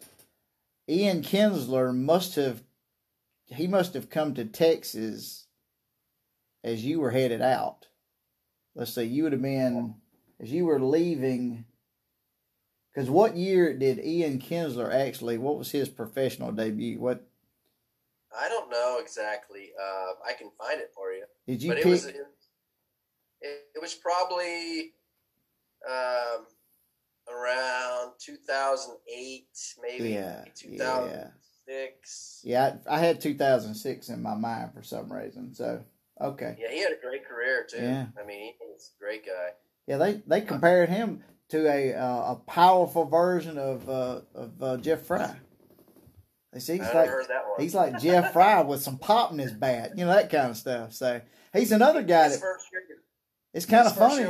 Ian Kinsler must have he must have come to Texas as you were headed out. Let's say you would have been as you were leaving. Because what year did Ian Kinsler actually? What was his professional debut? What I don't know exactly. Uh, I can find it for you. did you but pick? it was it, it was probably um, around 2008 maybe yeah, 2006 yeah, yeah. I, I had 2006 in my mind for some reason. So okay, yeah he had a great career too Yeah. i mean he was a great guy yeah, they they compared him to a uh, a powerful version of uh, of uh, Jeff Frye. They see he's like heard that one he's like Jeff Frye with some pop in his bat, you know that kind of stuff. So he's another guy his that first year, it's kind his of funny.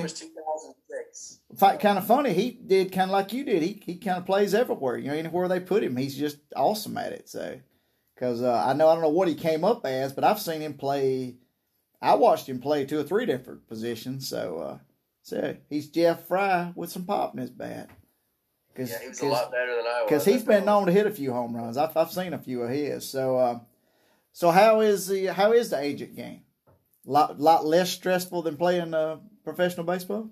2006 kind of funny. He did kind of like you did. He he kind of plays everywhere. You know, anywhere they put him, he's just awesome at it. So, because uh, I know I don't know what he came up as, but I've seen him play. I watched him play two or three different positions. So, uh, so he's Jeff Frye with some pop in his bat. Cause, yeah he was a lot better than i was because he's been known to hit a few home runs. I've I've seen a few of his. So, uh, so how is the how is the agent game? Lot lot less stressful than playing uh, professional baseball.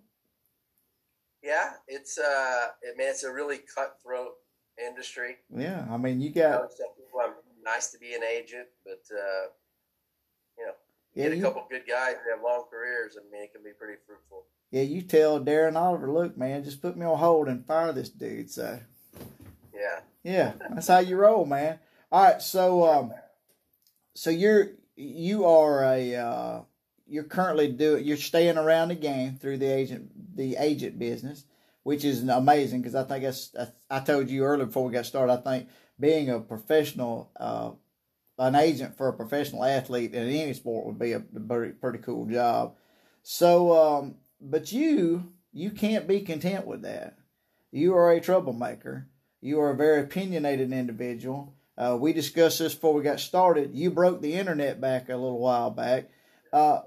Yeah it's uh i mean it's a really cutthroat industry. Yeah, I mean, you got people I'm nice to be an agent, but uh, you know, yeah, get a you, couple good guys who have long careers. I mean, it can be pretty fruitful. yeah. You tell Darren Oliver, look, man, just put me on hold and fire this dude. So Yeah. yeah, that's how you roll, man. All right, so um, so you're you are a uh, you're currently doing you're staying around the game through the agent the agent business, which is amazing because I think I, I told you earlier before we got started. I think being a professional uh, an agent for a professional athlete in any sport would be a pretty pretty cool job. So, um, but you you can't be content with that. You are a troublemaker. You are a very opinionated individual. Uh, we discussed this before we got started. You broke the internet back a little while back. Uh,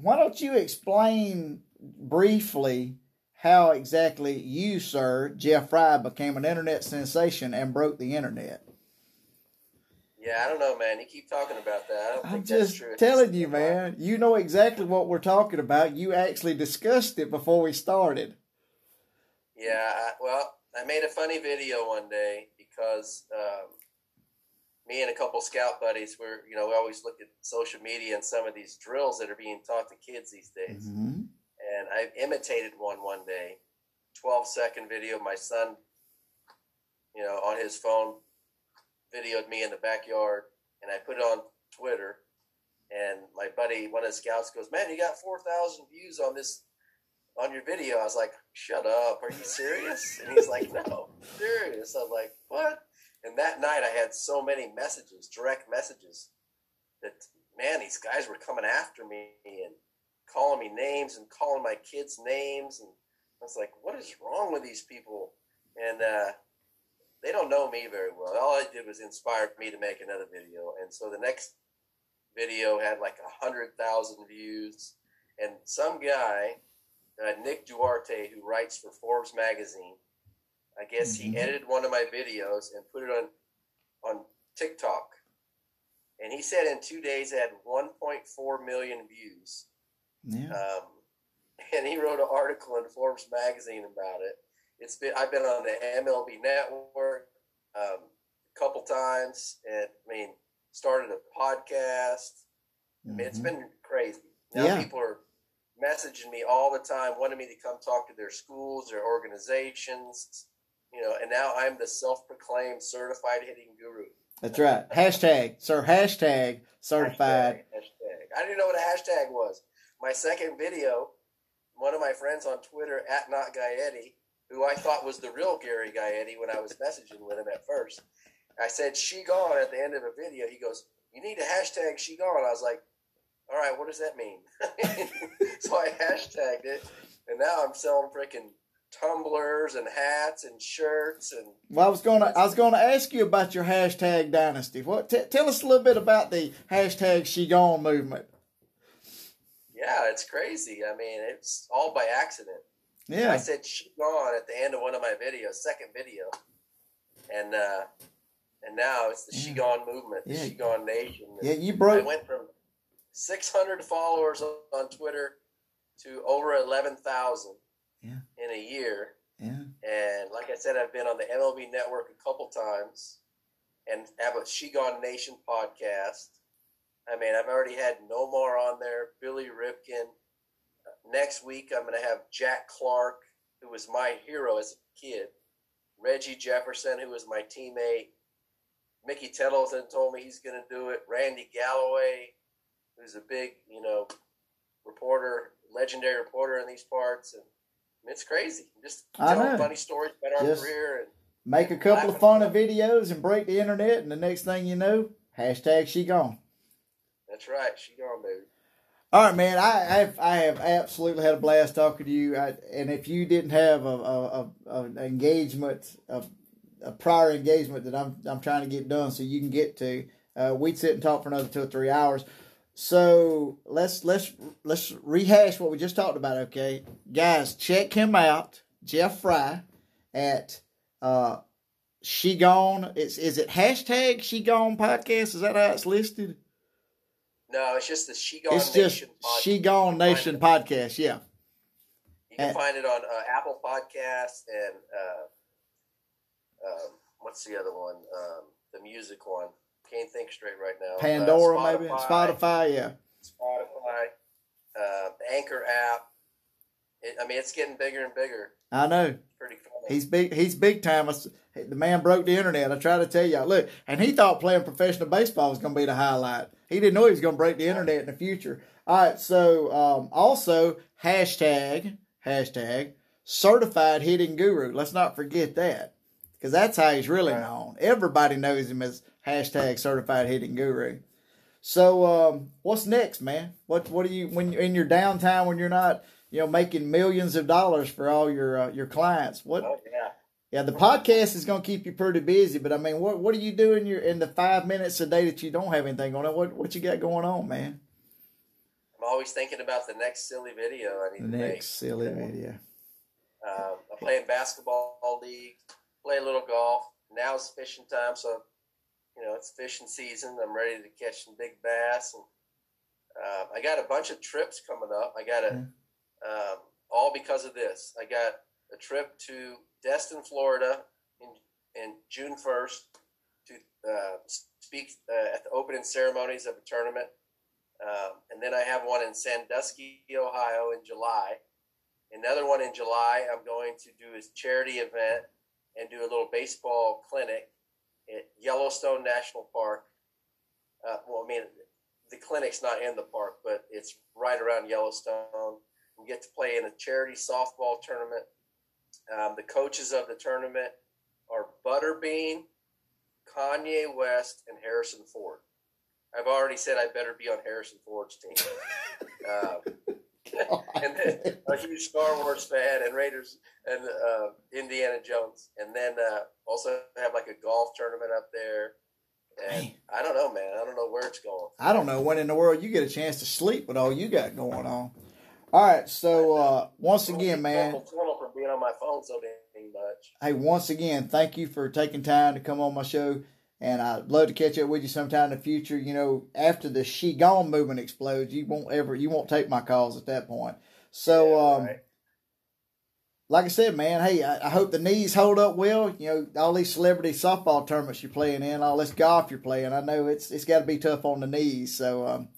why don't you explain briefly how exactly you, sir, Jeff Frye, became an internet sensation and broke the internet? Yeah, I don't know, man. You keep talking about that. I think just that's true. telling you, man. You know exactly what we're talking about. You actually discussed it before we started. Yeah, I, well, I made a funny video one day because um, me and a couple scout buddies were, you know, we always look at social media and some of these drills that are being taught to kids these days. Mm-hmm. And I imitated one one day, 12 second video. My son, you know, on his phone, videoed me in the backyard, and I put it on Twitter. And my buddy, one of the scouts, goes, "Man, you got 4,000 views on this on your video." I was like, "Shut up! Are you serious?" And he's like, "No, I'm serious." i'm like, "What?" And that night, I had so many messages, direct messages, that man, these guys were coming after me and calling me names and calling my kids names, and I was like, "What is wrong with these people?" And uh, they don't know me very well. All I did was inspire me to make another video, and so the next video had like a hundred thousand views, and some guy, uh, Nick Duarte, who writes for Forbes magazine, I guess he edited one of my videos and put it on on TikTok, and he said in two days it had 1.4 million views. Yeah. Um, and he wrote an article in Forbes magazine about it. It's been I've been on the MLB Network um, a couple times, and I mean started a podcast. I mean, it's Mhm. been crazy. Now Yeah. people are messaging me all the time, wanting me to come talk to their schools, their organizations, you know. And now I'm the self-proclaimed certified hitting guru. That's right. Hashtag, sir, hashtag certified. Hashtag, hashtag. I didn't know what a hashtag was. My second video, one of my friends on Twitter at not Gaetti, who I thought was the real Gary Gaetti when I was messaging with him at first. I said she gone at the end of a video. He goes, "You need to hashtag she gone." I was like, "All right, what does that mean?" so I hashtagged it, and now I'm selling freaking tumblers and hats and shirts and Well, I was gonna, I was gonna ask you about your hashtag dynasty. What? T- tell us a little bit about the hashtag She Gone movement. yeah, it's crazy. I mean, it's all by accident. Yeah. I said she gone at the end of one of my videos, second video, and uh, and now it's the she gone movement, the Yeah. she gone nation. Yeah, you broke. I went from 600 followers on- on Twitter to over 11,000 Yeah. in a year. Yeah. And like I said, I've been on the MLB Network a couple times, and have a She Gone Nation podcast. I mean, I've already had Nomar on there, Billy Ripken. Next week, I'm going to have Jack Clark, who was my hero as a kid. Reggie Jefferson, who was my teammate. Mickey Tettleton told me he's going to do it. Randy Galloway, who's a big, you know, reporter, legendary reporter in these parts, and it's crazy. Just I telling know. funny stories about our Just- career, and Make a couple of funny videos and break the internet, and the next thing you know, hashtag She Gone. that's right. She gone, baby. All right, man. I have I have absolutely had a blast talking to you. I, and if you didn't have a, a, a an engagement, a, a prior engagement that I'm I'm trying to get done, so you can get to, uh, we'd sit and talk for another two or three hours. So let's let's let's rehash what we just talked about. Okay, guys, check him out, Jeff Frye, at uh, She Gone. It's is it hashtag She Gone podcast? Is that how it's listed? No, it's just the She Gone it's just Nation podcast. She Gone Nation podcast. Yeah. You can and- find it on uh, Apple Podcasts and uh, um, what's the other one? Um, the music one. Can't think straight right now. Pandora, uh, maybe Spotify, yeah. Spotify, uh, Anchor app. It, I mean, it's getting bigger and bigger. I know. Pretty cool. He's big. He's big time. The man broke the internet. I try to tell y'all. Look, and he thought playing professional baseball was going to be the highlight. He didn't know he was going to break the internet in the future. All right. So um, also hashtag hashtag certified hitting guru. Let's not forget that because that's how he's really known. Everybody knows him as hashtag certified hitting guru. So um, what's next, man? What what do you when in your downtime when you're not you know making millions of dollars for all your uh, your clients? What? Oh, yeah. Yeah, the podcast is going to keep you pretty busy, but I mean, what what are you doing your in the five minutes a day that you don't have anything going on? What what you got going on, man? I'm always thinking about the next silly video I need the to next make. silly video. Um, I'm playing basketball league, play a little golf. Now it's fishing time, so you know it's fishing season. I'm ready to catch some big bass, and uh, I got a bunch of trips coming up. I got a mm-hmm. um, all because of this. I got a trip to Destin, Florida, in in June 1st to uh, speak uh, at the opening ceremonies of a tournament, um, and then I have one in Sandusky, Ohio, in July. Another one in July. I'm going to do a charity event and do a little baseball clinic at Yellowstone National Park. Uh, well, I mean, the clinic's not in the park, but it's right around Yellowstone. We get to play in a charity softball tournament. Um, the coaches of the tournament are Butterbean, Kanye West, and Harrison Ford. I've already said I better be on Harrison Ford's team. Um, and then a huge Star Wars fan and Raiders and uh, Indiana Jones, and then uh, also have like a golf tournament up there. And I don't know, man. I don't know where it's going. I don't know when in the world you get a chance to sleep with all you got going on. All right, so uh, once again, man. From being on my phone so damn much. Hey, once again, thank you for taking time to come on my show. And I'd love to catch up with you sometime in the future. You know, after the she gone movement explodes, you won't ever, you won't take my calls at that point. So, yeah, um, right. like I said, man, hey, I, I, hope the knees hold up well. You know, all these celebrity softball tournaments you're playing in, all this golf you're playing. I know it's it's got to be tough on the knees. So, um,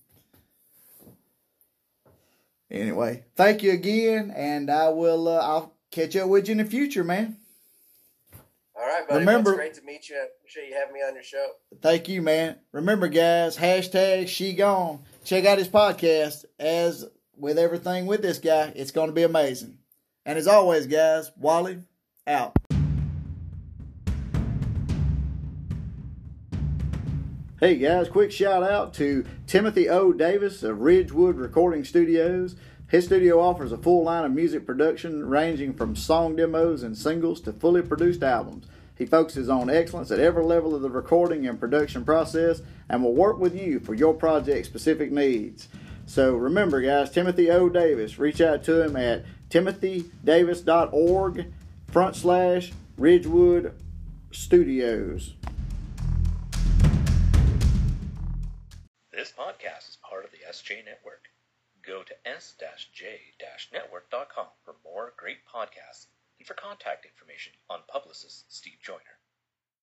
anyway, thank you again, and I will. Uh, I'll catch up with you in the future, man. All right, buddy. Remember, well, great to meet you. I appreciate you having me on your show. Thank you, man. Remember, guys, hashtag she gone. Check out his podcast. As with everything with this guy, it's going to be amazing. And as always, guys, Wally out. Hey guys, quick shout out to Timothy O. Davis of Ridgewood Recording Studios. His studio offers a full line of music production ranging from song demos and singles to fully produced albums. He focuses on excellence at every level of the recording and production process and will work with you for your project specific needs. So remember, guys, Timothy O. Davis, reach out to him at timothydavis.org front slash Ridgewood Studios. This podcast is part of the SJ Network. Go to s-j-network.com for more great podcasts and for contact information on publicist Steve Joyner.